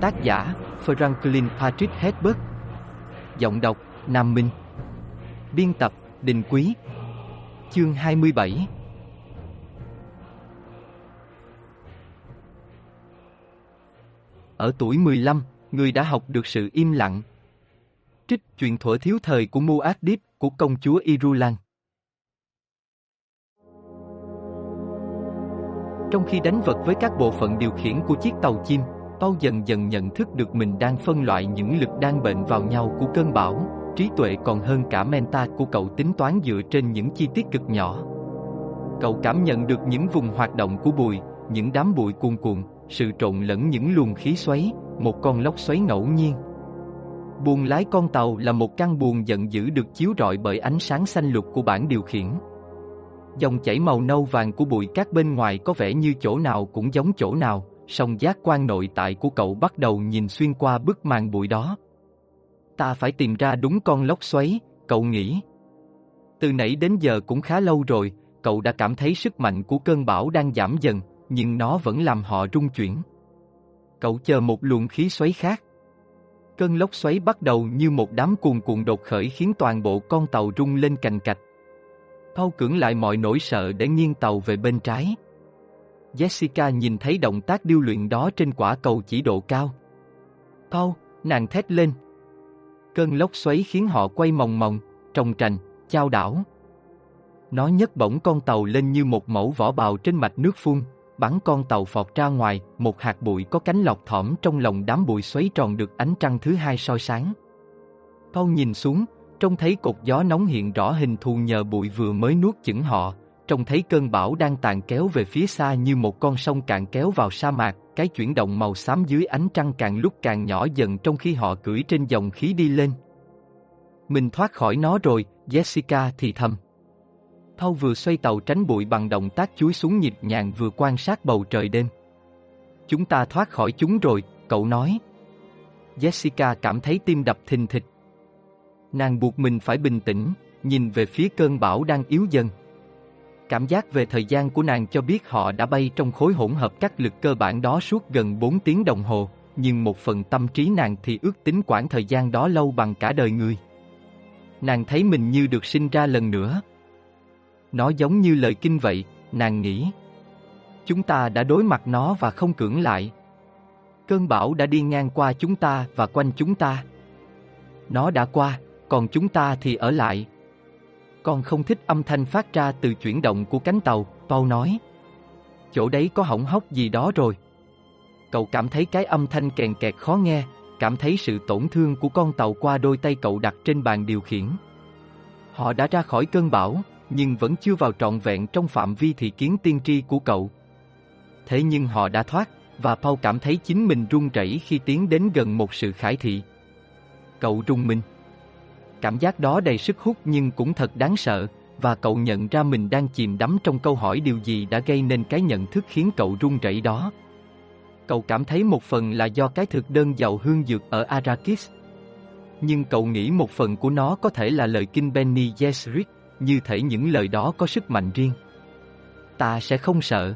tác giả, Franklin Patrick Hedberg. Giọng đọc, Nam Minh. Biên tập, Đình Quý. Chương 27 Ở tuổi 15, người đã học được sự im lặng. Trích chuyện thuở thiếu thời của Muad'Dib của công chúa Irulan. Trong khi đánh vật với các bộ phận điều khiển của chiếc tàu chim, Paul dần dần nhận thức được mình đang phân loại những lực đang bệnh vào nhau của cơn bão, trí tuệ còn hơn cả menta của cậu tính toán dựa trên những chi tiết cực nhỏ. Cậu cảm nhận được những vùng hoạt động của bụi, những đám bụi cuồn cuộn, sự trộn lẫn những luồng khí xoáy, một con lốc xoáy ngẫu nhiên. Buồng lái con tàu là một căn buồng giận dữ được chiếu rọi bởi ánh sáng xanh lục của bảng điều khiển. Dòng chảy màu nâu vàng của bụi cát bên ngoài có vẻ như chỗ nào cũng giống chỗ nào, song giác quan nội tại của cậu bắt đầu nhìn xuyên qua bức màn bụi đó. Ta phải tìm ra đúng con lốc xoáy, cậu nghĩ. Từ nãy đến giờ cũng khá lâu rồi, cậu đã cảm thấy sức mạnh của cơn bão đang giảm dần, nhưng nó vẫn làm họ rung chuyển. Cậu chờ một luồng khí xoáy khác. Cơn lốc xoáy bắt đầu như một đám cuồn cuộn đột khởi khiến toàn bộ con tàu rung lên cành cạch. Thao cưỡng lại mọi nỗi sợ để nghiêng tàu về bên trái. Jessica nhìn thấy động tác điêu luyện đó trên quả cầu chỉ độ cao. Paul, nàng thét lên. Cơn lốc xoáy khiến họ quay mòng mòng, trồng trành, chao đảo. Nó nhấc bổng con tàu lên như một mẫu vỏ bào trên mạch nước phun, bắn con tàu phọt ra ngoài, một hạt bụi có cánh lọc thỏm trong lòng đám bụi xoáy tròn được ánh trăng thứ hai soi sáng. Paul nhìn xuống, trông thấy cột gió nóng hiện rõ hình thù nhờ bụi vừa mới nuốt chửng họ, trông thấy cơn bão đang tàn kéo về phía xa như một con sông cạn kéo vào sa mạc, cái chuyển động màu xám dưới ánh trăng càng lúc càng nhỏ dần trong khi họ cưỡi trên dòng khí đi lên. Mình thoát khỏi nó rồi, Jessica thì thầm. Paul vừa xoay tàu tránh bụi bằng động tác chuối xuống nhịp nhàng vừa quan sát bầu trời đêm. Chúng ta thoát khỏi chúng rồi, cậu nói. Jessica cảm thấy tim đập thình thịch. Nàng buộc mình phải bình tĩnh, nhìn về phía cơn bão đang yếu dần. Cảm giác về thời gian của nàng cho biết họ đã bay trong khối hỗn hợp các lực cơ bản đó suốt gần 4 tiếng đồng hồ, nhưng một phần tâm trí nàng thì ước tính quãng thời gian đó lâu bằng cả đời người. Nàng thấy mình như được sinh ra lần nữa. Nó giống như lời kinh vậy, nàng nghĩ. Chúng ta đã đối mặt nó và không cưỡng lại. Cơn bão đã đi ngang qua chúng ta và quanh chúng ta. Nó đã qua, còn chúng ta thì ở lại. Con không thích âm thanh phát ra từ chuyển động của cánh tàu, Paul nói. Chỗ đấy có hỏng hóc gì đó rồi. Cậu cảm thấy cái âm thanh kèn kẹt khó nghe, cảm thấy sự tổn thương của con tàu qua đôi tay cậu đặt trên bàn điều khiển. Họ đã ra khỏi cơn bão, nhưng vẫn chưa vào trọn vẹn trong phạm vi thị kiến tiên tri của cậu. Thế nhưng họ đã thoát, và Paul cảm thấy chính mình run rẩy khi tiến đến gần một sự khải thị. Cậu rung mình. Cảm giác đó đầy sức hút nhưng cũng thật đáng sợ, và cậu nhận ra mình đang chìm đắm trong câu hỏi điều gì đã gây nên cái nhận thức khiến cậu run rẩy đó. Cậu cảm thấy một phần là do cái thực đơn giàu hương dược ở Arakis Nhưng cậu nghĩ một phần của nó có thể là lời kinh Benny Gesserit, như thể những lời đó có sức mạnh riêng. Ta sẽ không sợ.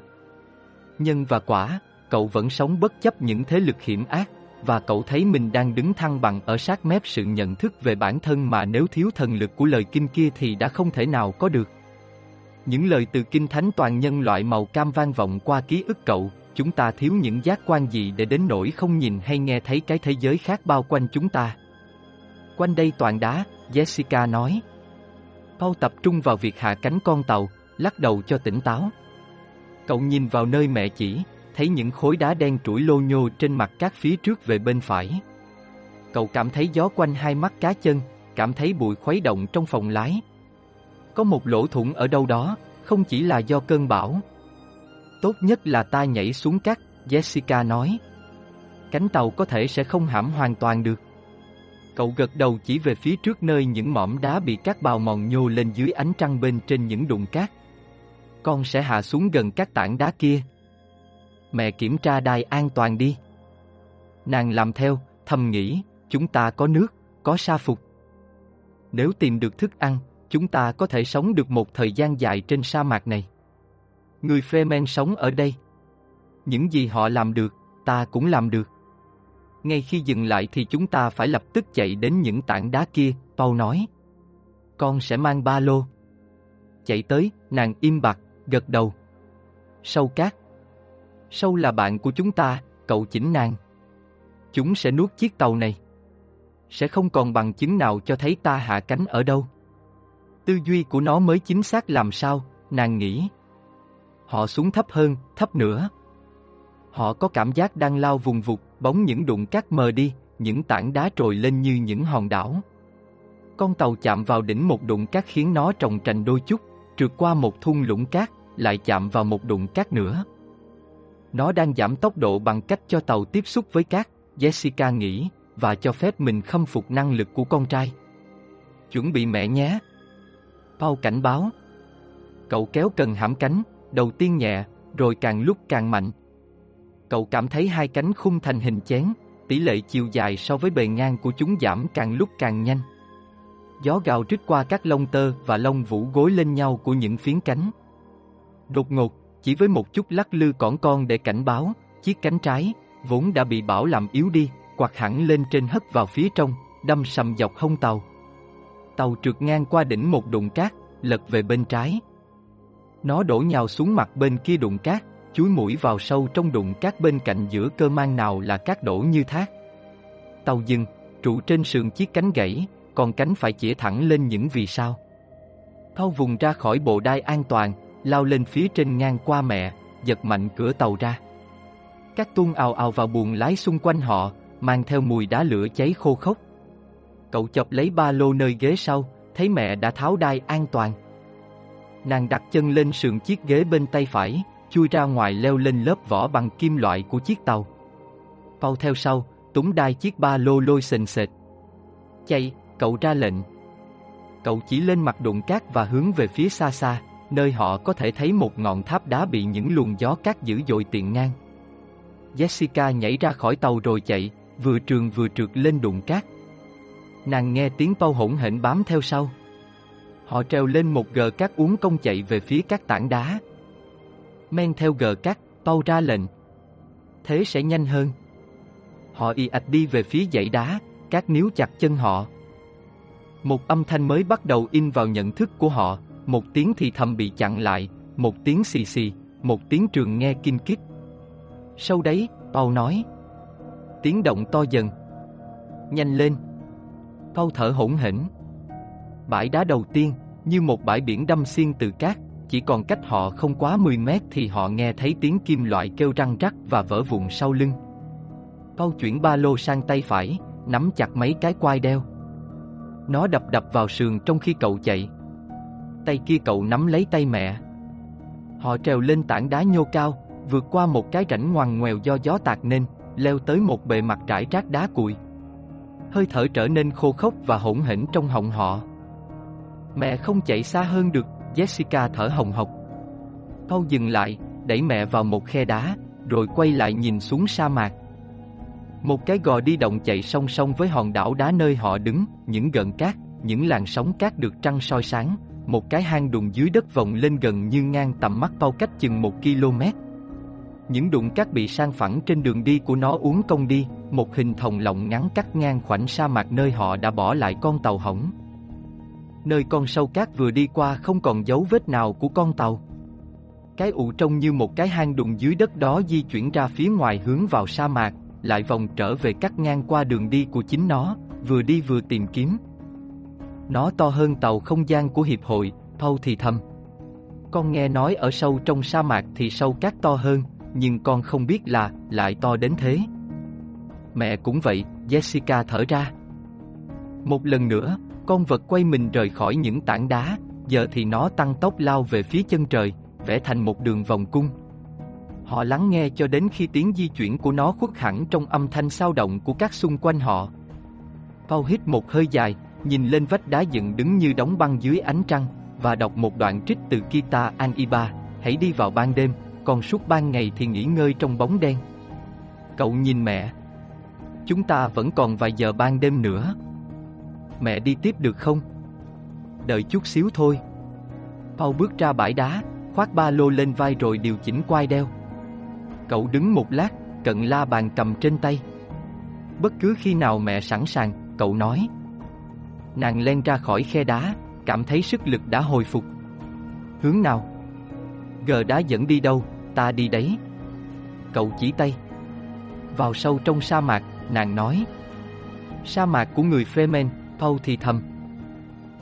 Nhân và quả, cậu vẫn sống bất chấp những thế lực hiểm ác, và cậu thấy mình đang đứng thăng bằng ở sát mép sự nhận thức về bản thân mà nếu thiếu thần lực của lời kinh kia thì đã không thể nào có được. Những lời từ kinh thánh toàn nhân loại màu cam vang vọng qua ký ức cậu, chúng ta thiếu những giác quan gì để đến nỗi không nhìn hay nghe thấy cái thế giới khác bao quanh chúng ta. Quanh đây toàn đá, Jessica nói. Paul tập trung vào việc hạ cánh con tàu, lắc đầu cho tỉnh táo. Cậu nhìn vào nơi mẹ chỉ, thấy những khối đá đen trũi lô nhô trên mặt cát phía trước về bên phải. Cậu cảm thấy gió quanh hai mắt cá chân, cảm thấy bụi khuấy động trong phòng lái. Có một lỗ thủng ở đâu đó, không chỉ là do cơn bão. Tốt nhất là ta nhảy xuống cát, Jessica nói. Cánh tàu có thể sẽ không hãm hoàn toàn được. Cậu gật đầu chỉ về phía trước nơi những mỏm đá bị cát bào mòn nhô lên dưới ánh trăng bên trên những đụng cát. Con sẽ hạ xuống gần các tảng đá kia mẹ kiểm tra đai an toàn đi. Nàng làm theo, thầm nghĩ, chúng ta có nước, có sa phục. Nếu tìm được thức ăn, chúng ta có thể sống được một thời gian dài trên sa mạc này. Người Fremen sống ở đây. Những gì họ làm được, ta cũng làm được. Ngay khi dừng lại thì chúng ta phải lập tức chạy đến những tảng đá kia, Paul nói. Con sẽ mang ba lô. Chạy tới, nàng im bặt, gật đầu. Sâu cát. Sâu là bạn của chúng ta, cậu chỉnh nàng. Chúng sẽ nuốt chiếc tàu này. Sẽ không còn bằng chứng nào cho thấy ta hạ cánh ở đâu. Tư duy của nó mới chính xác làm sao, nàng nghĩ. Họ xuống thấp hơn, thấp nữa. Họ có cảm giác đang lao vùng vụt, bóng những đụng cát mờ đi, những tảng đá trồi lên như những hòn đảo. Con tàu chạm vào đỉnh một đụng cát khiến nó trồng trành đôi chút, trượt qua một thung lũng cát, lại chạm vào một đụng cát nữa. Nó đang giảm tốc độ bằng cách cho tàu tiếp xúc với cát, Jessica nghĩ, và cho phép mình khâm phục năng lực của con trai. Chuẩn bị mẹ nhé. Paul cảnh báo. Cậu kéo cần hãm cánh, đầu tiên nhẹ, rồi càng lúc càng mạnh. Cậu cảm thấy hai cánh khung thành hình chén, tỷ lệ chiều dài so với bề ngang của chúng giảm càng lúc càng nhanh. Gió gào rít qua các lông tơ và lông vũ gối lên nhau của những phiến cánh. Đột ngột, chỉ với một chút lắc lư cỏn con để cảnh báo, chiếc cánh trái, vốn đã bị bão làm yếu đi, quạt hẳn lên trên hất vào phía trong, đâm sầm dọc hông tàu. Tàu trượt ngang qua đỉnh một đụng cát, lật về bên trái. Nó đổ nhào xuống mặt bên kia đụng cát, chuối mũi vào sâu trong đụng cát bên cạnh giữa cơ mang nào là cát đổ như thác. Tàu dừng, trụ trên sườn chiếc cánh gãy, còn cánh phải chĩa thẳng lên những vì sao. thao vùng ra khỏi bộ đai an toàn, lao lên phía trên ngang qua mẹ, giật mạnh cửa tàu ra. Các tuôn ào ào vào buồng lái xung quanh họ, mang theo mùi đá lửa cháy khô khốc. Cậu chọc lấy ba lô nơi ghế sau, thấy mẹ đã tháo đai an toàn. Nàng đặt chân lên sườn chiếc ghế bên tay phải, chui ra ngoài leo lên lớp vỏ bằng kim loại của chiếc tàu. Paul theo sau, túng đai chiếc ba lô lôi sền sệt. Chạy, cậu ra lệnh. Cậu chỉ lên mặt đụng cát và hướng về phía xa xa, nơi họ có thể thấy một ngọn tháp đá bị những luồng gió cát dữ dội tiện ngang. Jessica nhảy ra khỏi tàu rồi chạy, vừa trường vừa trượt lên đụng cát. Nàng nghe tiếng bao hỗn hển bám theo sau. Họ treo lên một gờ cát uống công chạy về phía các tảng đá. Men theo gờ cát, bao ra lệnh. Thế sẽ nhanh hơn. Họ y ạch đi về phía dãy đá, cát níu chặt chân họ. Một âm thanh mới bắt đầu in vào nhận thức của họ, một tiếng thì thầm bị chặn lại, một tiếng xì xì, một tiếng trường nghe kinh kít. Sau đấy, Paul nói. Tiếng động to dần. Nhanh lên. Paul thở hỗn hển. Bãi đá đầu tiên, như một bãi biển đâm xiên từ cát, chỉ còn cách họ không quá 10 mét thì họ nghe thấy tiếng kim loại kêu răng rắc và vỡ vụn sau lưng. Paul chuyển ba lô sang tay phải, nắm chặt mấy cái quai đeo. Nó đập đập vào sườn trong khi cậu chạy. Tay kia cậu nắm lấy tay mẹ. Họ trèo lên tảng đá nhô cao, vượt qua một cái rãnh ngoằn ngoèo do gió tạt nên, leo tới một bề mặt trải trát đá cuội. Hơi thở trở nên khô khốc và hỗn hển trong họng họ. Mẹ không chạy xa hơn được, Jessica thở hồng hộc. Paul dừng lại, đẩy mẹ vào một khe đá, rồi quay lại nhìn xuống sa mạc. Một cái gò đi động chạy song song với hòn đảo đá nơi họ đứng, những gợn cát, những làn sóng cát được trăng soi sáng, một cái hang đùng dưới đất vọng lên gần như ngang tầm mắt bao cách chừng một km. Những đụng cát bị sang phẳng trên đường đi của nó uống công đi, một hình thòng lọng ngắn cắt ngang khoảnh sa mạc nơi họ đã bỏ lại con tàu hỏng. Nơi con sâu cát vừa đi qua không còn dấu vết nào của con tàu. Cái ụ trông như một cái hang đụng dưới đất đó di chuyển ra phía ngoài hướng vào sa mạc, lại vòng trở về cắt ngang qua đường đi của chính nó, vừa đi vừa tìm kiếm. Nó to hơn tàu không gian của hiệp hội, Paul thì thầm. Con nghe nói ở sâu trong sa mạc thì sâu cát to hơn, nhưng con không biết là lại to đến thế. Mẹ cũng vậy, Jessica thở ra. Một lần nữa, con vật quay mình rời khỏi những tảng đá, giờ thì nó tăng tốc lao về phía chân trời, vẽ thành một đường vòng cung. Họ lắng nghe cho đến khi tiếng di chuyển của nó khuất hẳn trong âm thanh sao động của các xung quanh họ. Paul hít một hơi dài, nhìn lên vách đá dựng đứng như đóng băng dưới ánh trăng, và đọc một đoạn trích từ Kita Aniba, hãy đi vào ban đêm, còn suốt ban ngày thì nghỉ ngơi trong bóng đen. Cậu nhìn mẹ. Chúng ta vẫn còn vài giờ ban đêm nữa. Mẹ đi tiếp được không? Đợi chút xíu thôi. Paul bước ra bãi đá, khoác ba lô lên vai rồi điều chỉnh quai đeo. Cậu đứng một lát, cận la bàn cầm trên tay. Bất cứ khi nào mẹ sẵn sàng, cậu nói. Nàng len ra khỏi khe đá, cảm thấy sức lực đã hồi phục. Hướng nào? Gờ đá dẫn đi đâu, ta đi đấy. Cậu chỉ tay. Vào sâu trong sa mạc, nàng nói. Sa mạc của người Fremen, Paul thì thầm.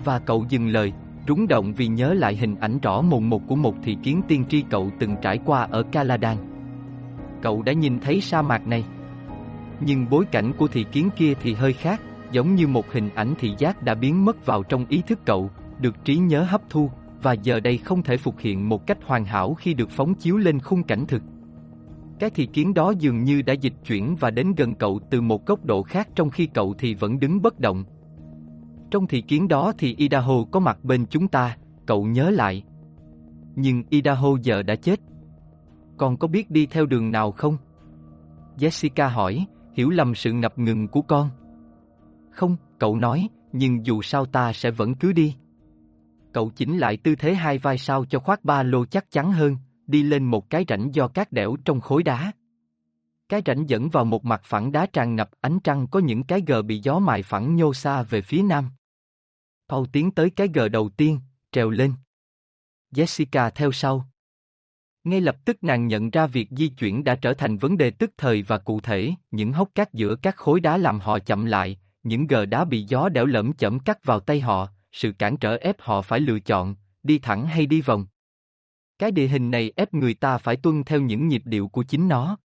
Và cậu dừng lời, rúng động vì nhớ lại hình ảnh rõ mồn một của một thị kiến tiên tri cậu từng trải qua ở Caladan. Cậu đã nhìn thấy sa mạc này. Nhưng bối cảnh của thị kiến kia thì hơi khác, giống như một hình ảnh thị giác đã biến mất vào trong ý thức cậu, được trí nhớ hấp thu, và giờ đây không thể phục hiện một cách hoàn hảo khi được phóng chiếu lên khung cảnh thực. Cái thị kiến đó dường như đã dịch chuyển và đến gần cậu từ một góc độ khác trong khi cậu thì vẫn đứng bất động. Trong thị kiến đó thì Idaho có mặt bên chúng ta, cậu nhớ lại. Nhưng Idaho giờ đã chết. Con có biết đi theo đường nào không? Jessica hỏi, hiểu lầm sự ngập ngừng của con. Không, cậu nói, nhưng dù sao ta sẽ vẫn cứ đi. Cậu chỉnh lại tư thế hai vai sau cho khoác ba lô chắc chắn hơn, đi lên một cái rãnh do cát đẽo trong khối đá. Cái rãnh dẫn vào một mặt phẳng đá tràn ngập ánh trăng có những cái gờ bị gió mài phẳng nhô xa về phía nam. Paul tiến tới cái gờ đầu tiên, trèo lên. Jessica theo sau. Ngay lập tức nàng nhận ra việc di chuyển đã trở thành vấn đề tức thời và cụ thể, những hốc cát giữa các khối đá làm họ chậm lại, những gờ đá bị gió đẽo lẫm chẩm cắt vào tay họ, sự cản trở ép họ phải lựa chọn, đi thẳng hay đi vòng. Cái địa hình này ép người ta phải tuân theo những nhịp điệu của chính nó.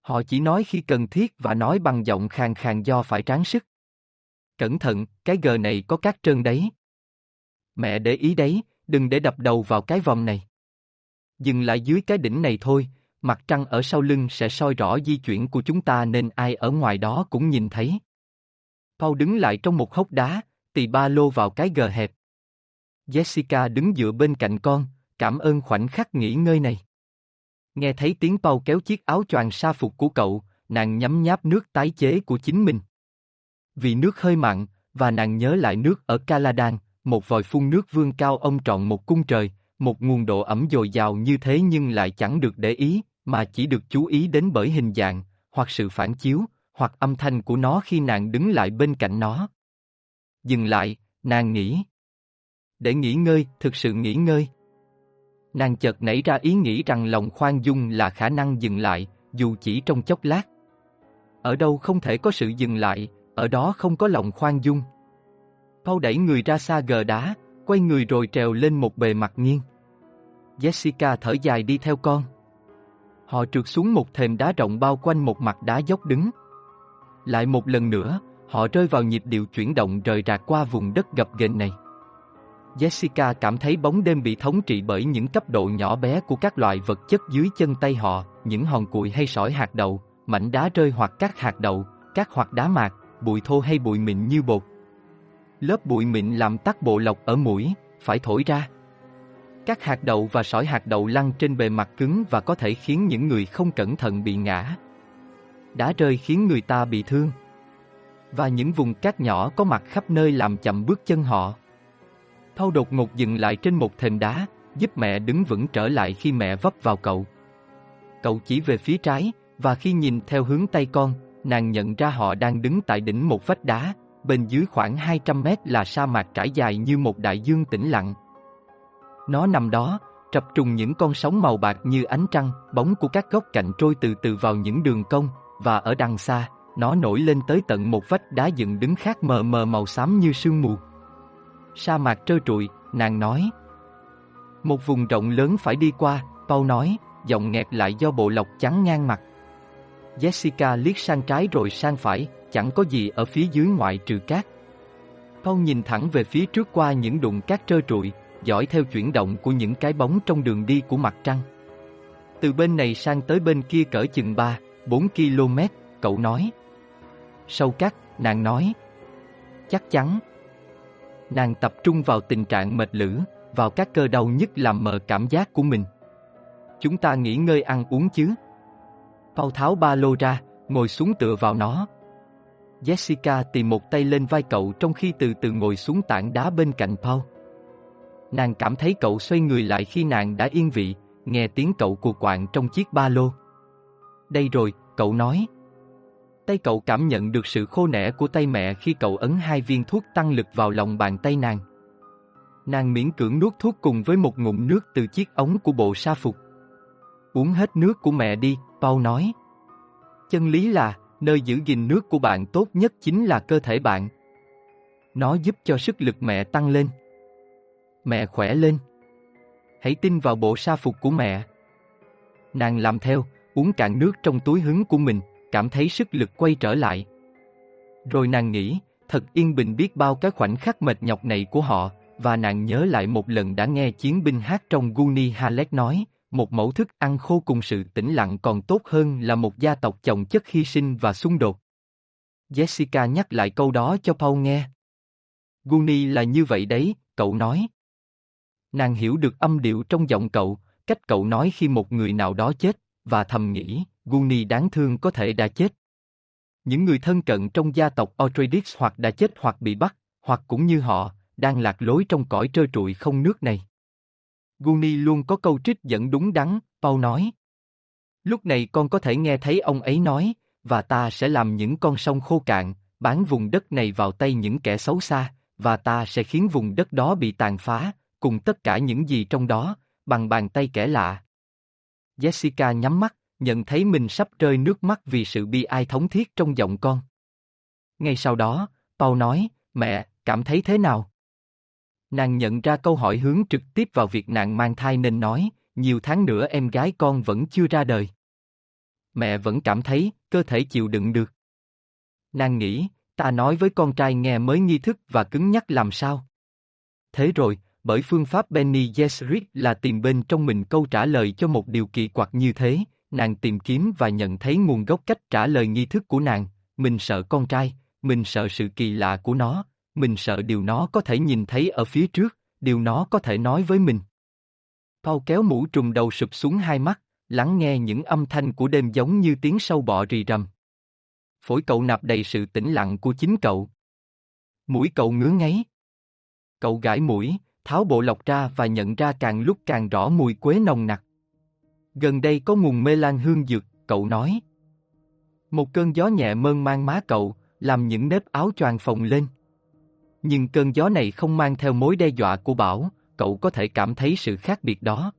Họ chỉ nói khi cần thiết và nói bằng giọng khàn khàn do phải tráng sức. Cẩn thận, cái gờ này có cát trơn đấy. Mẹ để ý đấy, đừng để đập đầu vào cái vòng này. Dừng lại dưới cái đỉnh này thôi, mặt trăng ở sau lưng sẽ soi rõ di chuyển của chúng ta nên ai ở ngoài đó cũng nhìn thấy. Paul đứng lại trong một hốc đá, tì ba lô vào cái gờ hẹp. Jessica đứng dựa bên cạnh con, cảm ơn khoảnh khắc nghỉ ngơi này. Nghe thấy tiếng Paul kéo chiếc áo choàng sa phục của cậu, nàng nhấm nháp nước tái chế của chính mình. Vì nước hơi mặn, và nàng nhớ lại nước ở Caladan, một vòi phun nước vương cao ông trọn một cung trời, một nguồn độ ẩm dồi dào như thế nhưng lại chẳng được để ý, mà chỉ được chú ý đến bởi hình dạng, hoặc sự phản chiếu, hoặc âm thanh của nó khi nàng đứng lại bên cạnh nó. Dừng lại, nàng nghĩ. Để nghỉ ngơi, thực sự nghỉ ngơi. Nàng chợt nảy ra ý nghĩ rằng lòng khoan dung là khả năng dừng lại, dù chỉ trong chốc lát. Ở đâu không thể có sự dừng lại, ở đó không có lòng khoan dung. Paul đẩy người ra xa gờ đá, quay người rồi trèo lên một bề mặt nghiêng. Jessica thở dài đi theo con. Họ trượt xuống một thềm đá rộng bao quanh một mặt đá dốc đứng. Lại một lần nữa, họ rơi vào nhịp điệu chuyển động rời rạc qua vùng đất gập ghềnh này. Jessica cảm thấy bóng đêm bị thống trị bởi những cấp độ nhỏ bé của các loại vật chất dưới chân tay họ, những hòn cuội hay sỏi hạt đậu, mảnh đá rơi hoặc các hạt đậu, các hoặc đá mạc, bụi thô hay bụi mịn như bột. Lớp bụi mịn làm tắc bộ lọc ở mũi, phải thổi ra. Các hạt đậu và sỏi hạt đậu lăn trên bề mặt cứng và có thể khiến những người không cẩn thận bị ngã. Đá rơi khiến người ta bị thương. Và những vùng cát nhỏ có mặt khắp nơi làm chậm bước chân họ. Thâu đột ngột dừng lại trên một thềm đá, giúp mẹ đứng vững trở lại khi mẹ vấp vào cậu. Cậu chỉ về phía trái, và khi nhìn theo hướng tay con, nàng nhận ra họ đang đứng tại đỉnh một vách đá, bên dưới khoảng 200 mét là sa mạc trải dài như một đại dương tĩnh lặng. Nó nằm đó, trập trùng những con sóng màu bạc như ánh trăng, bóng của các góc cạnh trôi từ từ vào những đường cong, và ở đằng xa, nó nổi lên tới tận một vách đá dựng đứng khác mờ mờ màu xám như sương mù. Sa mạc trơ trụi, nàng nói. Một vùng rộng lớn phải đi qua, Paul nói, giọng nghẹt lại do bộ lọc trắng ngang mặt. Jessica liếc sang trái rồi sang phải, chẳng có gì ở phía dưới ngoại trừ cát. Paul nhìn thẳng về phía trước qua những đụng cát trơ trụi, dõi theo chuyển động của những cái bóng trong đường đi của mặt trăng. Từ bên này sang tới bên kia cỡ chừng 3, 4 km, cậu nói. Sâu cát, nàng nói. Chắc chắn. Nàng tập trung vào tình trạng mệt lử, vào các cơ đau nhất làm mờ cảm giác của mình. Chúng ta nghỉ ngơi ăn uống chứ. Paul tháo ba lô ra, ngồi xuống tựa vào nó. Jessica tìm một tay lên vai cậu trong khi từ từ ngồi xuống tảng đá bên cạnh Paul. Nàng cảm thấy cậu xoay người lại khi nàng đã yên vị, nghe tiếng cậu cuộc quạng trong chiếc ba lô. Đây rồi, cậu nói. Tay cậu cảm nhận được sự khô nẻ của tay mẹ khi cậu ấn hai viên thuốc tăng lực vào lòng bàn tay nàng. Nàng miễn cưỡng nuốt thuốc cùng với một ngụm nước từ chiếc ống của bộ sa phục. Uống hết nước của mẹ đi, Paul nói. Chân lý là, nơi giữ gìn nước của bạn tốt nhất chính là cơ thể bạn. Nó giúp cho sức lực mẹ tăng lên. Mẹ khỏe lên. Hãy tin vào bộ sa phục của mẹ. Nàng làm theo, uống cạn nước trong túi hứng của mình, cảm thấy sức lực quay trở lại. Rồi nàng nghĩ, thật yên bình biết bao cái khoảnh khắc mệt nhọc này của họ, và nàng nhớ lại một lần đã nghe chiến binh hát trong Guni Halek nói, một mẫu thức ăn khô cùng sự tĩnh lặng còn tốt hơn là một gia tộc chồng chất hy sinh và xung đột. Jessica nhắc lại câu đó cho Paul nghe. Guni là như vậy đấy, cậu nói. Nàng hiểu được âm điệu trong giọng cậu, cách cậu nói khi một người nào đó chết, và thầm nghĩ, Guni đáng thương có thể đã chết. Những người thân cận trong gia tộc Atreides hoặc đã chết hoặc bị bắt, hoặc cũng như họ, đang lạc lối trong cõi trơ trụi không nước này. Guni luôn có câu trích dẫn đúng đắn, Paul nói. Lúc này con có thể nghe thấy ông ấy nói, và ta sẽ làm những con sông khô cạn, bán vùng đất này vào tay những kẻ xấu xa, và ta sẽ khiến vùng đất đó bị tàn phá, cùng tất cả những gì trong đó, bằng bàn tay kẻ lạ. Jessica nhắm mắt, nhận thấy mình sắp rơi nước mắt vì sự bi ai thống thiết trong giọng con. Ngay sau đó, Paul nói, mẹ, cảm thấy thế nào? Nàng nhận ra câu hỏi hướng trực tiếp vào việc nàng mang thai nên nói, nhiều tháng nữa em gái con vẫn chưa ra đời. Mẹ vẫn cảm thấy, cơ thể chịu đựng được. Nàng nghĩ, ta nói với con trai nghe mới nghi thức và cứng nhắc làm sao. Thế rồi, bởi phương pháp Benny Gesserit là tìm bên trong mình câu trả lời cho một điều kỳ quặc như thế, nàng tìm kiếm và nhận thấy nguồn gốc cách trả lời nghi thức của nàng, mình sợ con trai, mình sợ sự kỳ lạ của nó, mình sợ điều nó có thể nhìn thấy ở phía trước, điều nó có thể nói với mình. Paul kéo mũ trùm đầu sụp xuống hai mắt, lắng nghe những âm thanh của đêm giống như tiếng sâu bọ rì rầm. Phổi cậu nạp đầy sự tĩnh lặng của chính cậu. Mũi cậu ngứa ngáy. Cậu gãi mũi, tháo bộ lọc ra và nhận ra càng lúc càng rõ mùi quế nồng nặc. Gần đây có nguồn mê lan hương dược, cậu nói. Một cơn gió nhẹ mơn mang má cậu, làm những nếp áo choàng phồng lên. Nhưng cơn gió này không mang theo mối đe dọa của bão, cậu có thể cảm thấy sự khác biệt đó.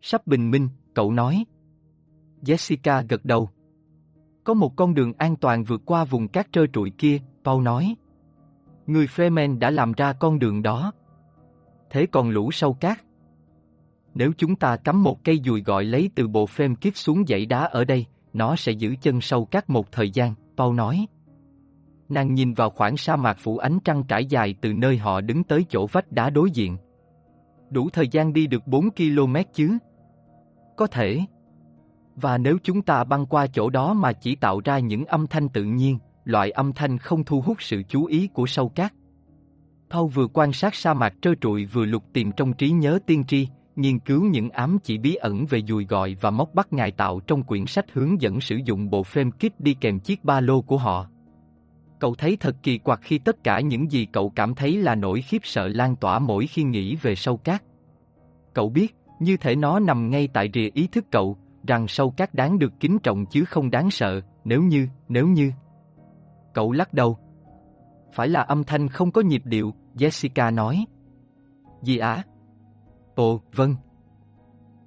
Sắp bình minh, cậu nói. Jessica gật đầu. Có một con đường an toàn vượt qua vùng cát trơ trụi kia, Paul nói. Người fremen đã làm ra con đường đó. Thế còn lũ sâu cát? Nếu chúng ta cắm một cây dùi gọi lấy từ bộ phêm kiếp xuống dãy đá ở đây, nó sẽ giữ chân sâu cát một thời gian, Paul nói. Nàng nhìn vào khoảng sa mạc phủ ánh trăng trải dài từ nơi họ đứng tới chỗ vách đá đối diện. Đủ thời gian đi được 4 km chứ? Có thể. Và nếu chúng ta băng qua chỗ đó mà chỉ tạo ra những âm thanh tự nhiên, loại âm thanh không thu hút sự chú ý của sâu cát. Thâu vừa quan sát sa mạc trơ trụi vừa lục tìm trong trí nhớ tiên tri, nghiên cứu những ám chỉ bí ẩn về dùi gọi và móc bắt ngài tạo trong quyển sách hướng dẫn sử dụng bộ phim kit đi kèm chiếc ba lô của họ. Cậu thấy thật kỳ quặc khi tất cả những gì cậu cảm thấy là nỗi khiếp sợ lan tỏa mỗi khi nghĩ về sâu cát. Cậu biết, như thể nó nằm ngay tại rìa ý thức cậu, rằng sâu cát đáng được kính trọng chứ không đáng sợ, nếu như, nếu như. Cậu lắc đầu. Phải là âm thanh không có nhịp điệu, Jessica nói. Gì ạ? Ồ, vâng.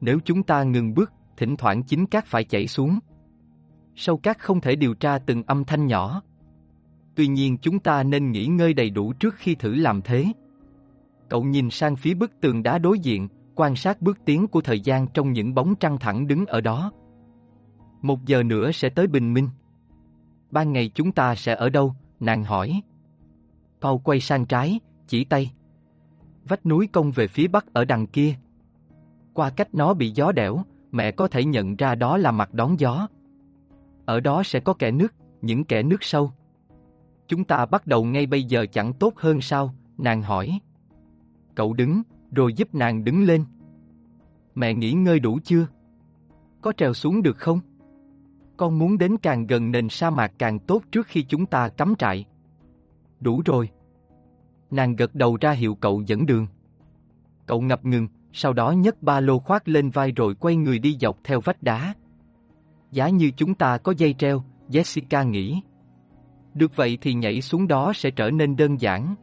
Nếu chúng ta ngừng bước, thỉnh thoảng chính cát phải chảy xuống. Sâu cát không thể điều tra từng âm thanh nhỏ. Tuy nhiên chúng ta nên nghỉ ngơi đầy đủ trước khi thử làm thế. Cậu nhìn sang phía bức tường đá đối diện, quan sát bước tiến của thời gian trong những bóng trăng thẳng đứng ở đó. Một giờ nữa sẽ tới bình minh. Ban ngày chúng ta sẽ ở đâu? Nàng hỏi. Paul quay sang trái, chỉ tay. Vách núi cong về phía bắc ở đằng kia. Qua cách nó bị gió đẻo, mẹ có thể nhận ra đó là mặt đón gió. Ở đó sẽ có kẻ nước, những kẻ nước sâu. Chúng ta bắt đầu ngay bây giờ chẳng tốt hơn sao? Nàng hỏi. Cậu đứng, rồi giúp nàng đứng lên. Mẹ nghỉ ngơi đủ chưa? Có trèo xuống được không? Con muốn đến càng gần nền sa mạc càng tốt trước khi chúng ta cắm trại. Đủ rồi. Nàng gật đầu ra hiệu cậu dẫn đường. Cậu ngập ngừng, sau đó nhấc ba lô khoác lên vai rồi quay người đi dọc theo vách đá. Giá như chúng ta có dây treo, Jessica nghĩ. Được vậy thì nhảy xuống đó sẽ trở nên đơn giản.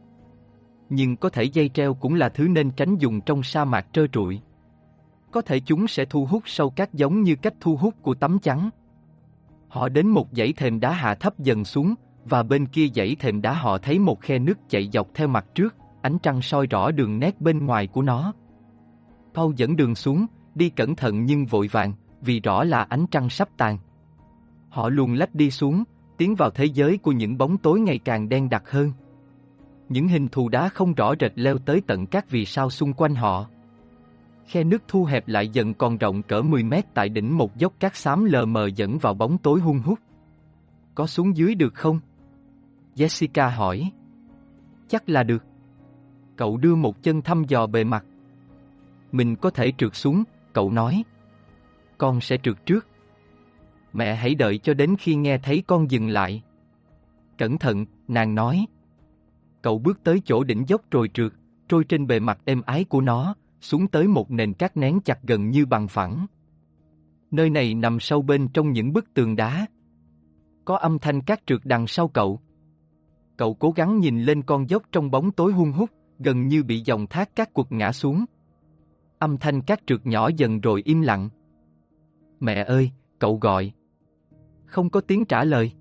Nhưng có thể dây treo cũng là thứ nên tránh dùng trong sa mạc trơ trụi. Có thể chúng sẽ thu hút sâu cát giống như cách thu hút của tấm chắn. Họ đến một dãy thềm đá hạ thấp dần xuống, và bên kia dãy thềm đá họ thấy một khe nước chạy dọc theo mặt trước, ánh trăng soi rõ đường nét bên ngoài của nó. Paul dẫn đường xuống, đi cẩn thận nhưng vội vàng, vì rõ là ánh trăng sắp tàn. Họ luồn lách đi xuống, tiến vào thế giới của những bóng tối ngày càng đen đặc hơn. Những hình thù đá không rõ rệt leo tới tận các vì sao xung quanh họ. Khe nước thu hẹp lại dần còn rộng cỡ 10 mét tại đỉnh một dốc cát xám lờ mờ dẫn vào bóng tối hung hút. Có xuống dưới được không? Jessica hỏi. Chắc là được. Cậu đưa một chân thăm dò bề mặt. Mình có thể trượt xuống, cậu nói. Con sẽ trượt trước. Mẹ hãy đợi cho đến khi nghe thấy con dừng lại. Cẩn thận, nàng nói. Cậu bước tới chỗ đỉnh dốc rồi trượt, trôi trên bề mặt êm ái của nó, xuống tới một nền cát nén chặt gần như bằng phẳng. Nơi này nằm sâu bên trong những bức tường đá. Có âm thanh cát trượt đằng sau cậu. Cậu cố gắng nhìn lên con dốc trong bóng tối hung hút, gần như bị dòng thác cát cuộc ngã xuống. Âm thanh cát trượt nhỏ dần rồi im lặng. Mẹ ơi, cậu gọi. Không có tiếng trả lời.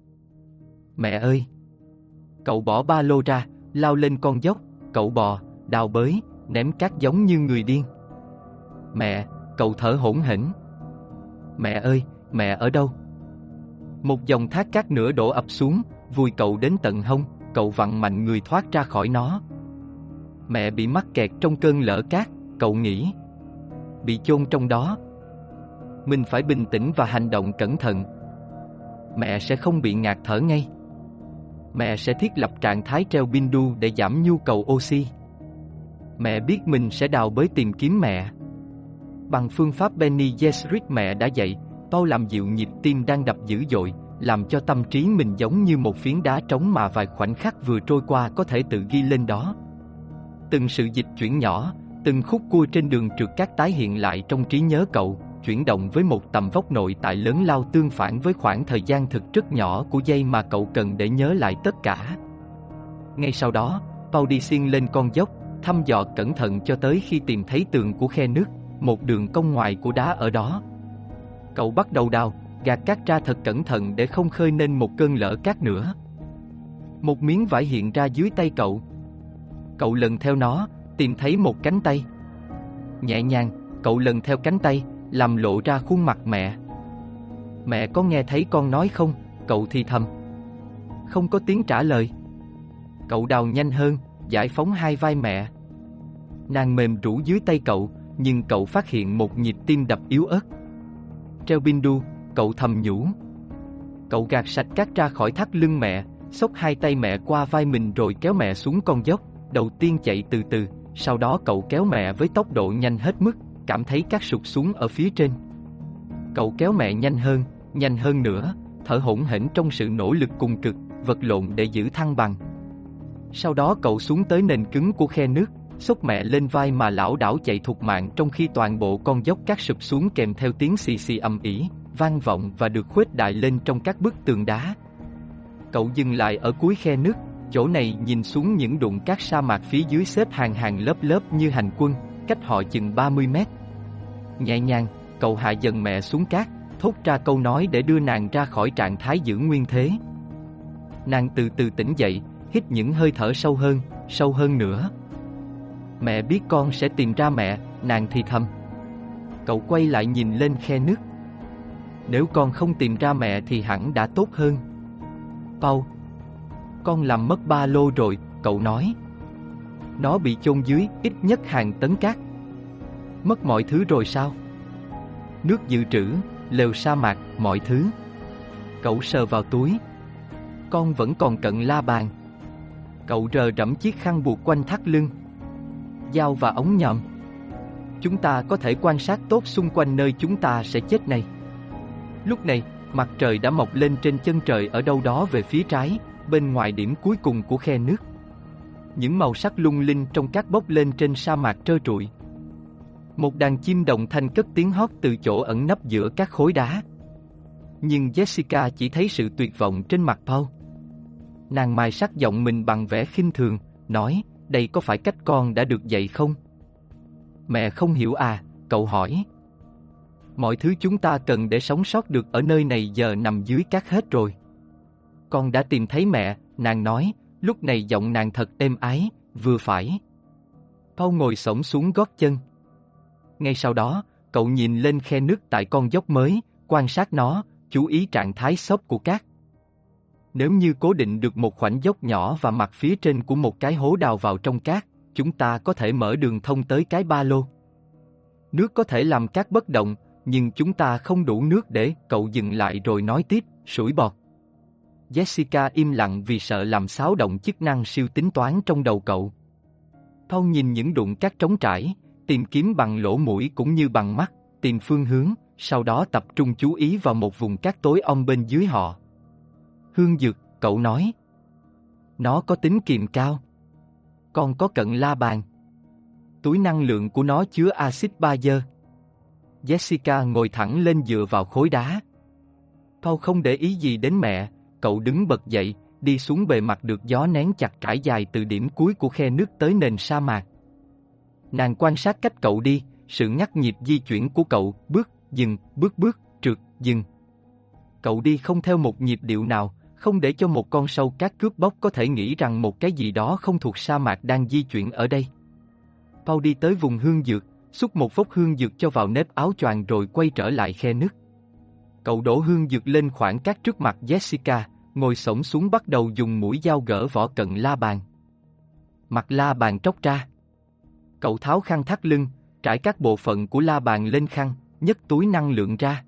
Mẹ ơi! Cậu bỏ ba lô ra, lao lên con dốc, cậu bò, đào bới, ném cát giống như người điên. Mẹ, cậu thở hổn hển. Mẹ ơi, mẹ ở đâu? Một dòng thác cát nữa đổ ập xuống, vùi cậu đến tận hông, cậu vặn mạnh người thoát ra khỏi nó. Mẹ bị mắc kẹt trong cơn lỡ cát, cậu nghĩ. Bị chôn trong đó. Mình phải bình tĩnh và hành động cẩn thận. Mẹ sẽ không bị ngạt thở ngay. Mẹ sẽ thiết lập trạng thái treo bindu để giảm nhu cầu oxy. Mẹ biết mình sẽ đào bới tìm kiếm mẹ. Bằng phương pháp Benny Gesserit mẹ đã dạy, Paul làm dịu nhịp tim đang đập dữ dội, làm cho tâm trí mình giống như một phiến đá trống mà vài khoảnh khắc vừa trôi qua có thể tự ghi lên đó. Từng sự dịch chuyển nhỏ, từng khúc cua trên đường trượt cát tái hiện lại trong trí nhớ cậu, chuyển động với một tầm vóc nội tại lớn lao tương phản với khoảng thời gian thực rất nhỏ của giây mà cậu cần để nhớ lại tất cả. Ngay sau đó, Paul đi xiên lên con dốc, thăm dò cẩn thận cho tới khi tìm thấy tường của khe nước, một đường cong ngoài của đá ở đó. Cậu bắt đầu đào, gạt cát ra thật cẩn thận để không khơi nên một cơn lỡ cát nữa. Một miếng vải hiện ra dưới tay cậu. Cậu lần theo nó, tìm thấy một cánh tay. Nhẹ nhàng, cậu lần theo cánh tay, làm lộ ra khuôn mặt mẹ. Mẹ có nghe thấy con nói không? Cậu thì thầm. Không có tiếng trả lời. Cậu đào nhanh hơn, giải phóng hai vai mẹ. Nàng mềm rũ dưới tay cậu, nhưng cậu phát hiện một nhịp tim đập yếu ớt. Treo bindu, cậu thầm nhủ. Cậu gạt sạch cát ra khỏi thắt lưng mẹ, xốc hai tay mẹ qua vai mình rồi kéo mẹ xuống con dốc, đầu tiên chạy từ từ, sau đó cậu kéo mẹ với tốc độ nhanh hết mức, cảm thấy cát sụt xuống ở phía trên. Cậu kéo mẹ nhanh hơn, nhanh hơn nữa, thở hổn hển trong sự nỗ lực cùng cực, vật lộn để giữ thăng bằng. Sau đó cậu xuống tới nền cứng của khe nước, xúc mẹ lên vai mà lão đảo chạy thục mạng trong khi toàn bộ con dốc cát sụp xuống kèm theo tiếng xì xì âm ỉ, vang vọng và được khuếch đại lên trong các bức tường đá. Cậu dừng lại ở cuối khe nước, chỗ này nhìn xuống những đụng cát sa mạc phía dưới xếp hàng hàng lớp lớp như hành quân, cách họ chừng 30 mét. Nhẹ nhàng, cậu hạ dần mẹ xuống cát, thốt ra câu nói để đưa nàng ra khỏi trạng thái giữ nguyên thế. Nàng từ từ tỉnh dậy, hít những hơi thở sâu hơn, sâu hơn nữa. Mẹ biết con sẽ tìm ra mẹ, nàng thì thầm. Cậu quay lại nhìn lên khe nước. Nếu con không tìm ra mẹ thì hẳn đã tốt hơn. Paul, con làm mất ba lô rồi, cậu nói. Nó bị chôn dưới ít nhất hàng tấn cát. Mất mọi thứ rồi sao? Nước dự trữ, lều sa mạc, mọi thứ. Cậu sờ vào túi. Con vẫn còn cận la bàn. Cậu rờ rẫm chiếc khăn buộc quanh thắt lưng. Dao và ống nhọn. Chúng ta có thể quan sát tốt xung quanh nơi chúng ta sẽ chết này. Lúc này, mặt trời đã mọc lên trên chân trời ở đâu đó về phía trái, bên ngoài điểm cuối cùng của khe nước. Những màu sắc lung linh trong các bốc lên trên sa mạc trơ trụi. Một đàn chim đồng thanh cất tiếng hót từ chỗ ẩn nấp giữa các khối đá. nhưng Jessica chỉ thấy sự tuyệt vọng trên mặt Paul. Nàng mai sắc giọng mình bằng vẻ khinh thường, nói, đây có phải cách con đã được dạy không? Mẹ không hiểu à, cậu hỏi. Mọi thứ chúng ta cần để sống sót được ở nơi này giờ nằm dưới cát hết rồi. Con đã tìm thấy mẹ, nàng nói, lúc này giọng nàng thật êm ái, vừa phải. Paul ngồi xổm xuống gót chân. Ngay sau đó, cậu nhìn lên khe nước tại con dốc mới, quan sát nó, chú ý trạng thái xốp của cát. Nếu như cố định được một khoảnh dốc nhỏ và mặt phía trên của một cái hố đào vào trong cát, chúng ta có thể mở đường thông tới cái ba lô. Nước có thể làm cát bất động, nhưng chúng ta không đủ nước để cậu dừng lại rồi nói tiếp, sủi bọt. Jessica im lặng vì sợ làm xáo động chức năng siêu tính toán trong đầu cậu. Thon nhìn những đụng cát trống trải, tìm kiếm bằng lỗ mũi cũng như bằng mắt, tìm phương hướng, sau đó tập trung chú ý vào một vùng cát tối om bên dưới họ. Hương dược, cậu nói. Nó có tính kiềm cao. Còn có cận la bàn. Túi năng lượng của nó chứa axit ba dơ. Jessica ngồi thẳng lên dựa vào khối đá. Paul không để ý gì đến mẹ, cậu đứng bật dậy, đi xuống bề mặt được gió nén chặt trải dài từ điểm cuối của khe nước tới nền sa mạc. Nàng quan sát cách cậu đi, sự ngắt nhịp di chuyển của cậu, bước, dừng, bước bước, trượt, dừng. Cậu đi không theo một nhịp điệu nào, không để cho một con sâu cát cướp bóc có thể nghĩ rằng một cái gì đó không thuộc sa mạc đang di chuyển ở đây. Paul đi tới vùng hương dược, xúc một vốc hương dược cho vào nếp áo choàng rồi quay trở lại khe nước. Cậu đổ hương dược lên khoảng cát trước mặt Jessica, ngồi sổng xuống bắt đầu dùng mũi dao gỡ vỏ cận la bàn. Mặt la bàn tróc ra. Cậu tháo khăn thắt lưng, trải các bộ phận của la bàn lên khăn, nhấc túi năng lượng ra.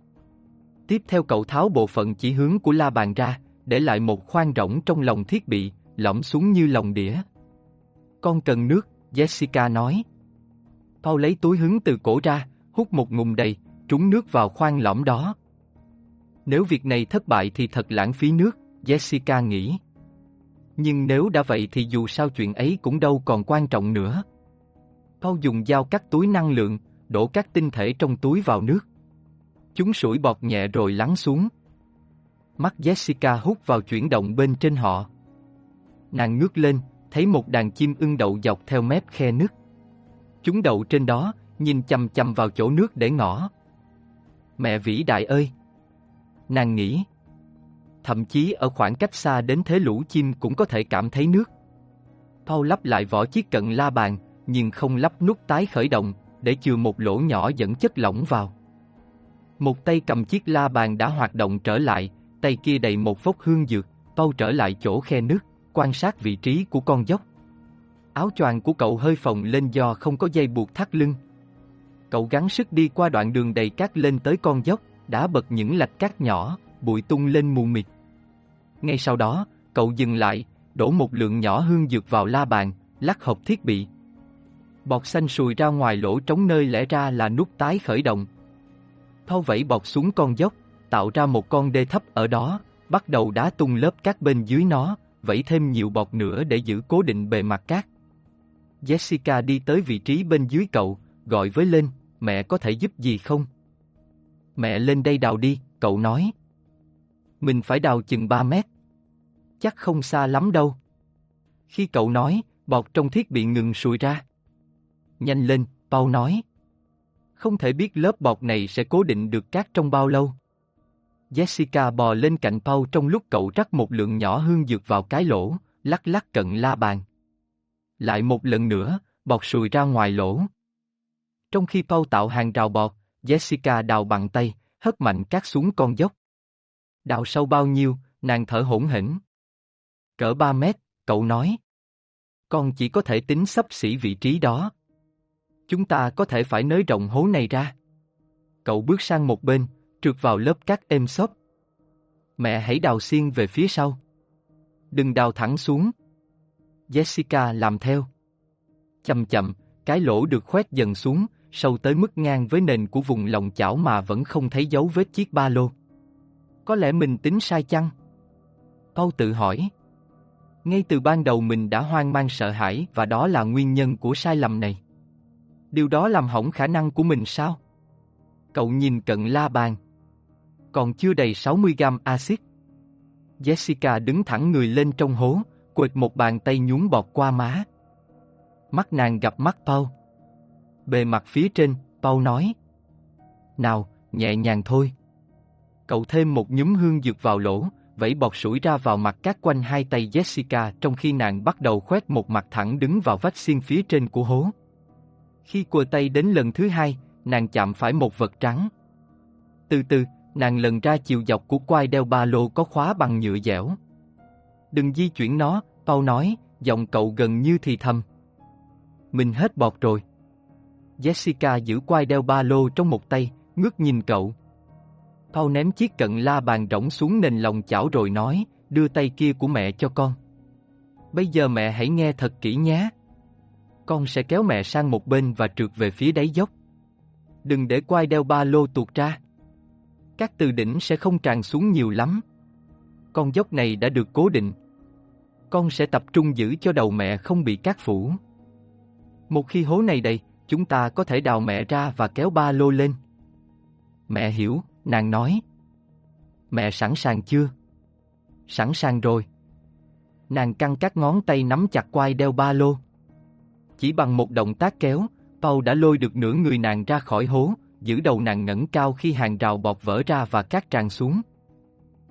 Tiếp theo cậu tháo bộ phận chỉ hướng của la bàn ra, để lại một khoang rỗng trong lòng thiết bị, lõm xuống như lòng đĩa. Con cần nước, Jessica nói. Paul lấy túi hứng từ cổ ra, hút một ngụm đầy, trúng nước vào khoang lõm đó. Nếu việc này thất bại thì thật lãng phí nước, Jessica nghĩ. Nhưng nếu đã vậy thì dù sao chuyện ấy cũng đâu còn quan trọng nữa. Paul dùng dao cắt túi năng lượng, đổ các tinh thể trong túi vào nước. Chúng sủi bọt nhẹ rồi lắng xuống. Mắt Jessica hút vào chuyển động bên trên họ. Nàng ngước lên, thấy một đàn chim ưng đậu dọc theo mép khe nước. Chúng đậu trên đó, nhìn chằm chằm vào chỗ nước để ngỏ. Mẹ vĩ đại ơi! Nàng nghĩ. Thậm chí ở khoảng cách xa đến thế lũ chim cũng có thể cảm thấy nước. Paul lắp lại vỏ chiếc cận la bàn, nhưng không lắp nút tái khởi động, để chừa một lỗ nhỏ dẫn chất lỏng vào. Một tay cầm chiếc la bàn đã hoạt động trở lại, tay kia đầy một vốc hương dược, Paul trở lại chỗ khe nước, quan sát vị trí của con dốc. Áo choàng của cậu hơi phồng lên do không có dây buộc thắt lưng. Cậu gắng sức đi qua đoạn đường đầy cát lên tới con dốc, đã bật những lạch cát nhỏ, bụi tung lên mù mịt. Ngay sau đó, cậu dừng lại, đổ một lượng nhỏ hương dược vào la bàn, lắc hộp thiết bị. Bọt xanh sùi ra ngoài lỗ trống nơi lẽ ra là nút tái khởi động. Thâu vẫy bọt xuống con dốc, tạo ra một con đê thấp ở đó, bắt đầu đá tung lớp cát bên dưới nó, vẫy thêm nhiều bọt nữa để giữ cố định bề mặt cát. Jessica đi tới vị trí bên dưới cậu, gọi với lên, mẹ có thể giúp gì không? Mẹ lên đây đào đi, cậu nói. Mình phải đào chừng 3 mét. Chắc không xa lắm đâu. Khi cậu nói, bọt trong thiết bị ngừng sùi ra. Nhanh lên, Paul nói. Không thể biết lớp bọt này sẽ cố định được cát trong bao lâu. Jessica bò lên cạnh Paul trong lúc cậu rắc một lượng nhỏ hương dược vào cái lỗ, lắc lắc cận la bàn. Lại một lần nữa, bọt sùi ra ngoài lỗ. Trong khi Paul tạo hàng rào bọt, Jessica đào bằng tay, hất mạnh cát xuống con dốc. Đào sâu bao nhiêu, nàng thở hổn hển. Cỡ 3 mét, cậu nói. Con chỉ có thể tính sắp xỉ vị trí đó. Chúng ta có thể phải nới rộng hố này ra. Cậu bước sang một bên, trượt vào lớp cát êm xốp. Mẹ hãy đào xiên về phía sau. Đừng đào thẳng xuống. Jessica làm theo. Chậm chậm, cái lỗ được khoét dần xuống, sâu tới mức ngang với nền của vùng lòng chảo mà vẫn không thấy dấu vết chiếc ba lô. Có lẽ mình tính sai chăng? Paul tự hỏi. Ngay từ ban đầu mình đã hoang mang sợ hãi và đó là nguyên nhân của sai lầm này. Điều đó làm hỏng khả năng của mình sao? Cậu nhìn cận la bàn. còn chưa đầy 60 gram axit. Jessica đứng thẳng người lên trong hố, quệt một bàn tay nhún bọt qua má. Mắt nàng gặp mắt Paul. Bề mặt phía trên, Paul nói. Nào, nhẹ nhàng thôi. Cậu thêm một nhúm hương dược vào lỗ, vẫy bọt sủi ra vào mặt các quanh hai tay Jessica trong khi nàng bắt đầu khoét một mặt thẳng đứng vào vách xiên phía trên của hố. Khi cua tay đến lần thứ hai, nàng chạm phải một vật trắng. Từ từ, nàng lần ra chiều dọc của quai đeo ba lô có khóa bằng nhựa dẻo. Đừng di chuyển nó, Paul nói, giọng cậu gần như thì thầm. Mình hết bọt rồi. Jessica giữ quai đeo ba lô trong một tay, ngước nhìn cậu. Paul ném chiếc cận la bàn rỗng xuống nền lòng chảo rồi nói, đưa tay kia của mẹ cho con. Bây giờ mẹ hãy nghe thật kỹ nhé. Con sẽ kéo mẹ sang một bên và trượt về phía đáy dốc. Đừng để quai đeo ba lô tuột ra. Các từ đỉnh sẽ không tràn xuống nhiều lắm. Con dốc này đã được cố định. Con sẽ tập trung giữ cho đầu mẹ không bị cát phủ. Một khi hố này đầy, chúng ta có thể đào mẹ ra và kéo ba lô lên. Mẹ hiểu, nàng nói. Mẹ sẵn sàng chưa? Sẵn sàng rồi. Nàng căng các ngón tay nắm chặt quai đeo ba lô. Chỉ bằng một động tác kéo, Paul đã lôi được nửa người nàng ra khỏi hố, giữ đầu nàng ngẩng cao khi hàng rào bọt vỡ ra và cát tràn xuống.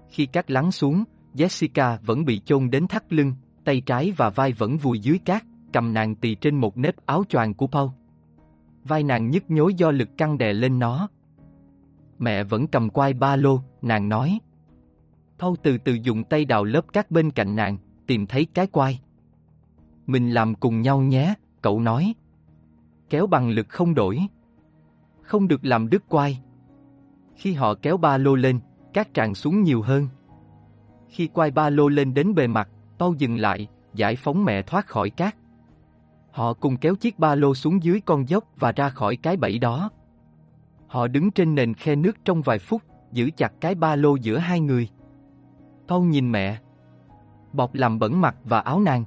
Khi cát lắng xuống, Jessica vẫn bị chôn đến thắt lưng, tay trái và vai vẫn vùi dưới cát, cầm nàng tì trên một nếp áo choàng của Paul. Vai nàng nhức nhối do lực căng đè lên nó. Mẹ vẫn cầm quai ba lô, nàng nói. Paul từ từ dùng tay đào lớp cát bên cạnh nàng, tìm thấy cái quai. Mình làm cùng nhau nhé, cậu nói. Kéo bằng lực không đổi. Không được làm đứt quai. Khi họ kéo ba lô lên, cát tràn xuống nhiều hơn. Khi quay ba lô lên đến bề mặt, Paul dừng lại, giải phóng mẹ thoát khỏi cát. Họ cùng kéo chiếc ba lô xuống dưới con dốc và ra khỏi cái bẫy đó. Họ đứng trên nền khe nước trong vài phút, giữ chặt cái ba lô giữa hai người. Paul nhìn mẹ. Bọt làm bẩn mặt và áo nàng.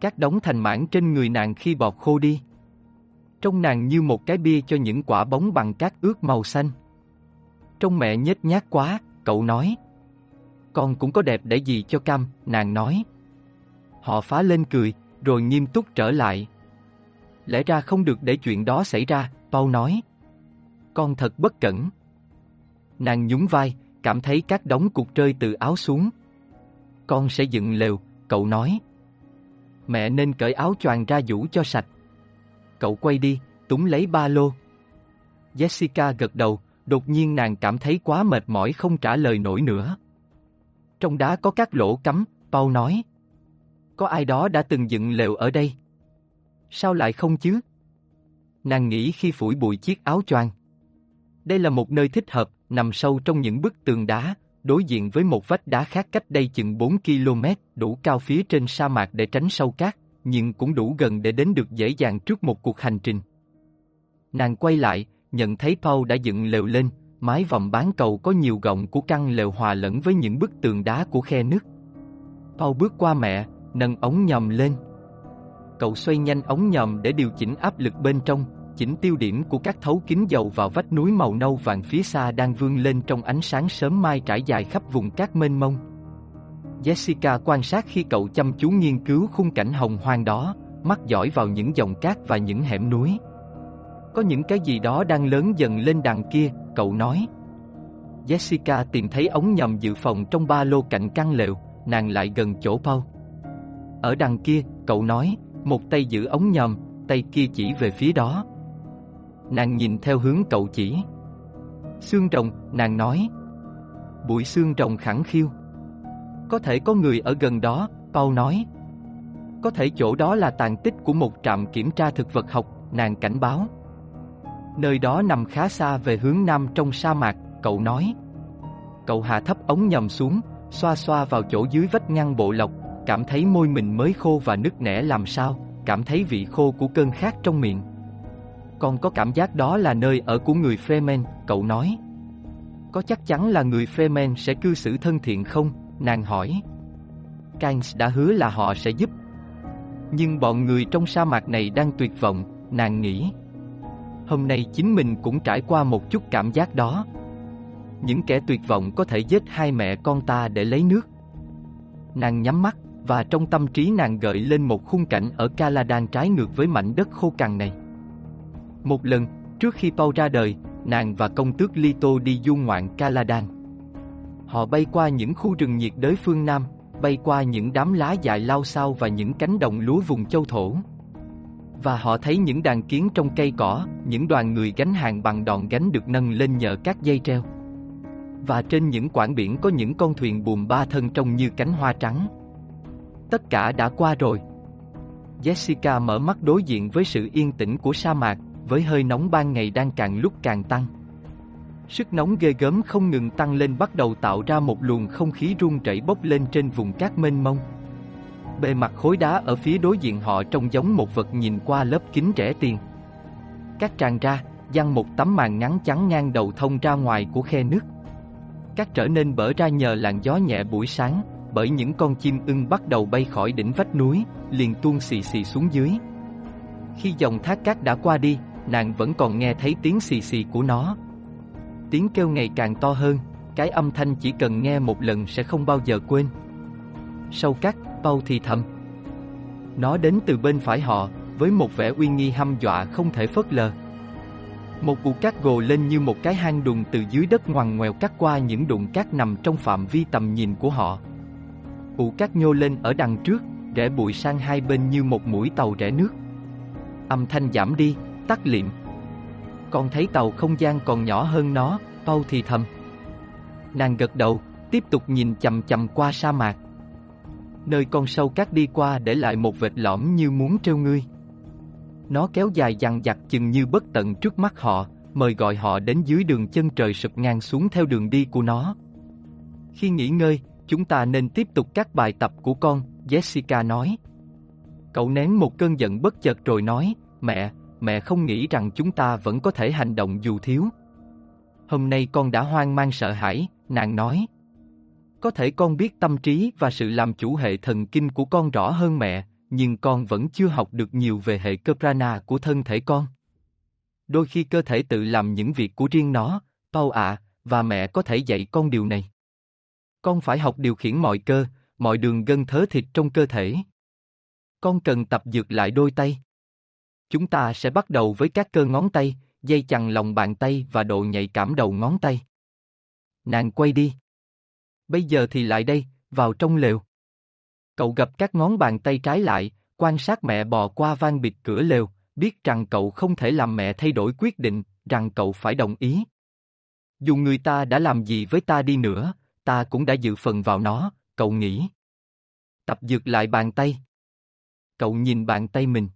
Các đống thành mảng trên người nàng khi bọt khô đi. Trong nàng như một cái bia cho những quả bóng bằng cát ướt màu xanh. Trong mẹ nhếch nhác quá, cậu nói. Con cũng có đẹp để gì cho cam, nàng nói. Họ phá lên cười, rồi nghiêm túc trở lại. Lẽ ra không được để chuyện đó xảy ra, Paul nói. Con thật bất cẩn. Nàng nhún vai, cảm thấy các đống cục rơi từ áo xuống. Con sẽ dựng lều, cậu nói. Mẹ nên cởi áo choàng ra vũ cho sạch. Cậu quay đi, túng lấy ba lô. Jessica gật đầu, đột nhiên nàng cảm thấy quá mệt mỏi không trả lời nổi nữa. Trong đá có các lỗ cắm, Paul nói. Có ai đó đã từng dựng lều ở đây? Sao lại không chứ? Nàng nghĩ khi phủi bụi chiếc áo choàng. Đây là một nơi thích hợp, nằm sâu trong những bức tường đá, đối diện với một vách đá khác cách đây chừng 4 km, đủ cao phía trên sa mạc để tránh sâu cát, nhưng cũng đủ gần để đến được dễ dàng trước một cuộc hành trình. Nàng quay lại, nhận thấy Paul đã dựng lều lên, mái vòng bán cầu có nhiều gọng của căn lều hòa lẫn với những bức tường đá của khe nước. Paul bước qua mẹ, nâng ống nhòm lên. Cậu xoay nhanh ống nhòm để điều chỉnh áp lực bên trong, chỉnh tiêu điểm của các thấu kính dầu vào vách núi màu nâu vàng phía xa đang vươn lên trong ánh sáng sớm mai trải dài khắp vùng cát mênh mông. Jessica quan sát khi cậu chăm chú nghiên cứu khung cảnh hồng hoang đó, mắt dõi vào những dòng cát và những hẻm núi. Có những cái gì đó đang lớn dần lên đằng kia, cậu nói. Jessica tìm thấy ống nhòm dự phòng trong ba lô cạnh căn lều, nàng lại gần chỗ Paul. Ở đằng kia, cậu nói, một tay giữ ống nhòm, tay kia chỉ về phía đó. Nàng nhìn theo hướng cậu chỉ. Xương rồng, nàng nói. Bụi xương rồng khẳng khiu. Có thể có người ở gần đó, Paul nói. Có thể chỗ đó là tàn tích của một trạm kiểm tra thực vật học, nàng cảnh báo. Nơi đó nằm khá xa về hướng nam trong sa mạc, cậu nói. Cậu hạ thấp ống nhầm xuống, xoa xoa vào chỗ dưới vách ngăn bộ lọc, cảm thấy môi mình mới khô và nứt nẻ làm sao, cảm thấy vị khô của cơn khát trong miệng. Con có cảm giác đó là nơi ở của người Fremen, cậu nói. Có chắc chắn là người Fremen sẽ cư xử thân thiện không? Nàng hỏi. Kans đã hứa là họ sẽ giúp. Nhưng bọn người trong sa mạc này đang tuyệt vọng, nàng nghĩ. Hôm nay chính mình cũng trải qua một chút cảm giác đó. những kẻ tuyệt vọng có thể giết hai mẹ con ta để lấy nước. Nàng nhắm mắt, và trong tâm trí nàng gợi lên một khung cảnh ở Caladan trái ngược với mảnh đất khô cằn này. Một lần, trước khi Paul ra đời, nàng và công tước Lito đi du ngoạn Caladan. Họ bay qua những khu rừng nhiệt đới phương Nam, bay qua những đám lá dại lao sao và những cánh đồng lúa vùng châu thổ. Và họ thấy những đàn kiến trong cây cỏ, những đoàn người gánh hàng bằng đòn gánh được nâng lên nhờ các dây treo. Và trên những quảng biển có những con thuyền buồm ba thân trông như cánh hoa trắng. Tất cả đã qua rồi. Jessica mở mắt đối diện với sự yên tĩnh của sa mạc, với hơi nóng ban ngày đang càng lúc càng tăng. Sức nóng ghê gớm không ngừng tăng lên bắt đầu tạo ra một luồng không khí rung rẩy bốc lên trên vùng cát mênh mông. Bề mặt khối đá ở phía đối diện họ trông giống một vật nhìn qua lớp kính rẻ tiền. Cát tràn ra, dăng một tấm màn ngắn chắn ngang đầu thông ra ngoài của khe nước. Cát trở nên bở ra nhờ làn gió nhẹ buổi sáng, bởi những con chim ưng bắt đầu bay khỏi đỉnh vách núi, liền tuôn xì xì xuống dưới. Khi dòng thác cát đã qua đi, nàng vẫn còn nghe thấy tiếng xì xì của nó. Tiếng kêu ngày càng to hơn, cái âm thanh chỉ cần nghe một lần sẽ không bao giờ quên. Sâu cát, Paul thì thầm. Nó đến từ bên phải họ, với một vẻ uy nghi hăm dọa không thể phớt lờ. Một bụi cát gồ lên như một cái hang đùng từ dưới đất ngoằn ngoèo cắt qua những đụng cát nằm trong phạm vi tầm nhìn của họ. bụi cát nhô lên ở đằng trước, rẽ bụi sang hai bên như một mũi tàu rẽ nước. Âm thanh giảm đi, tắt liệm. còn thấy tàu không gian còn nhỏ hơn nó, Paul thì thầm. Nàng gật đầu, tiếp tục nhìn chầm chầm qua sa mạc. Nơi con sâu cát đi qua để lại một vệt lõm như muốn treo ngươi. Nó kéo dài dằng dặc chừng như bất tận trước mắt họ, mời gọi họ đến dưới đường chân trời sụp ngang xuống theo đường đi của nó. Khi nghỉ ngơi, chúng ta nên tiếp tục các bài tập của con, Jessica nói. Cậu nén một cơn giận bất chợt rồi nói, mẹ, mẹ không nghĩ rằng chúng ta vẫn có thể hành động dù thiếu. Hôm nay con đã hoang mang sợ hãi, nàng nói. Có thể con biết tâm trí và sự làm chủ hệ thần kinh của con rõ hơn mẹ, nhưng con vẫn chưa học được nhiều về hệ cơ prana của thân thể con. Đôi khi cơ thể tự làm những việc của riêng nó, Paul ạ, và mẹ có thể dạy con điều này. Con phải học điều khiển mọi cơ, mọi đường gân thớ thịt trong cơ thể. Con cần tập dược lại đôi tay. Chúng ta sẽ bắt đầu với các cơ ngón tay, dây chằng lòng bàn tay và độ nhạy cảm đầu ngón tay. Nàng quay đi. Bây giờ thì lại đây, vào trong lều. Cậu gặp các ngón bàn tay trái lại, quan sát mẹ bò qua van bịt cửa lều, biết rằng cậu không thể làm mẹ thay đổi quyết định, rằng cậu phải đồng ý. Dù người ta đã làm gì với ta đi nữa, ta cũng đã dự phần vào nó, cậu nghĩ. Tập dược lại bàn tay. Cậu nhìn bàn tay mình.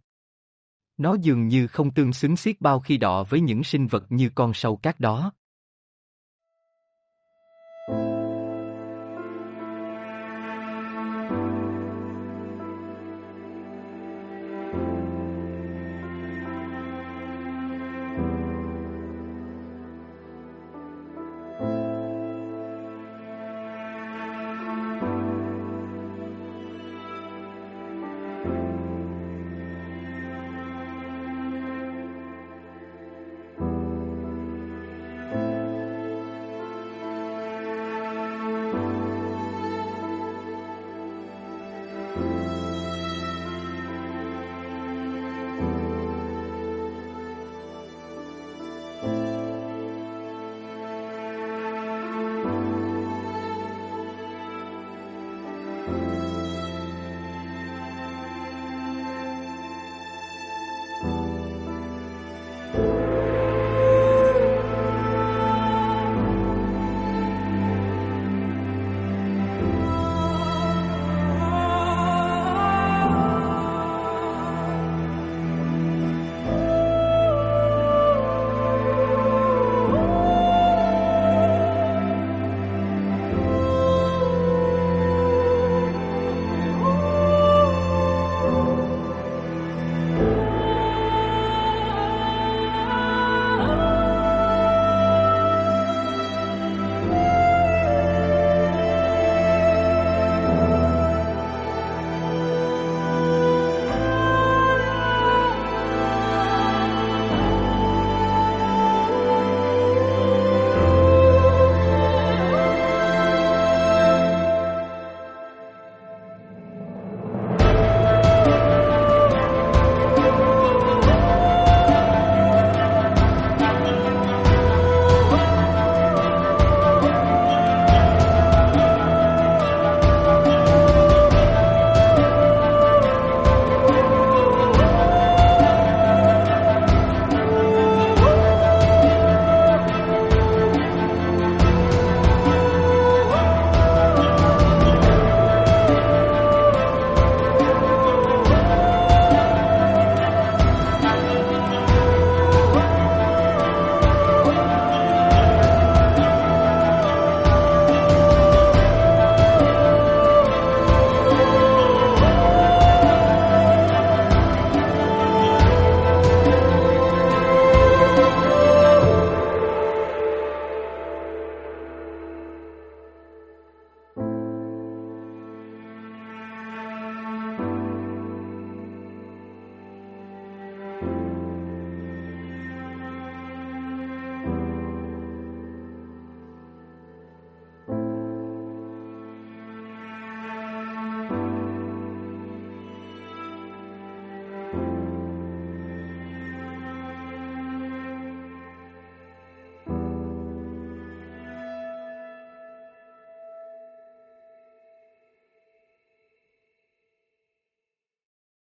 Nó dường như không tương xứng xiết bao khi đọ với những sinh vật như con sâu cát đó.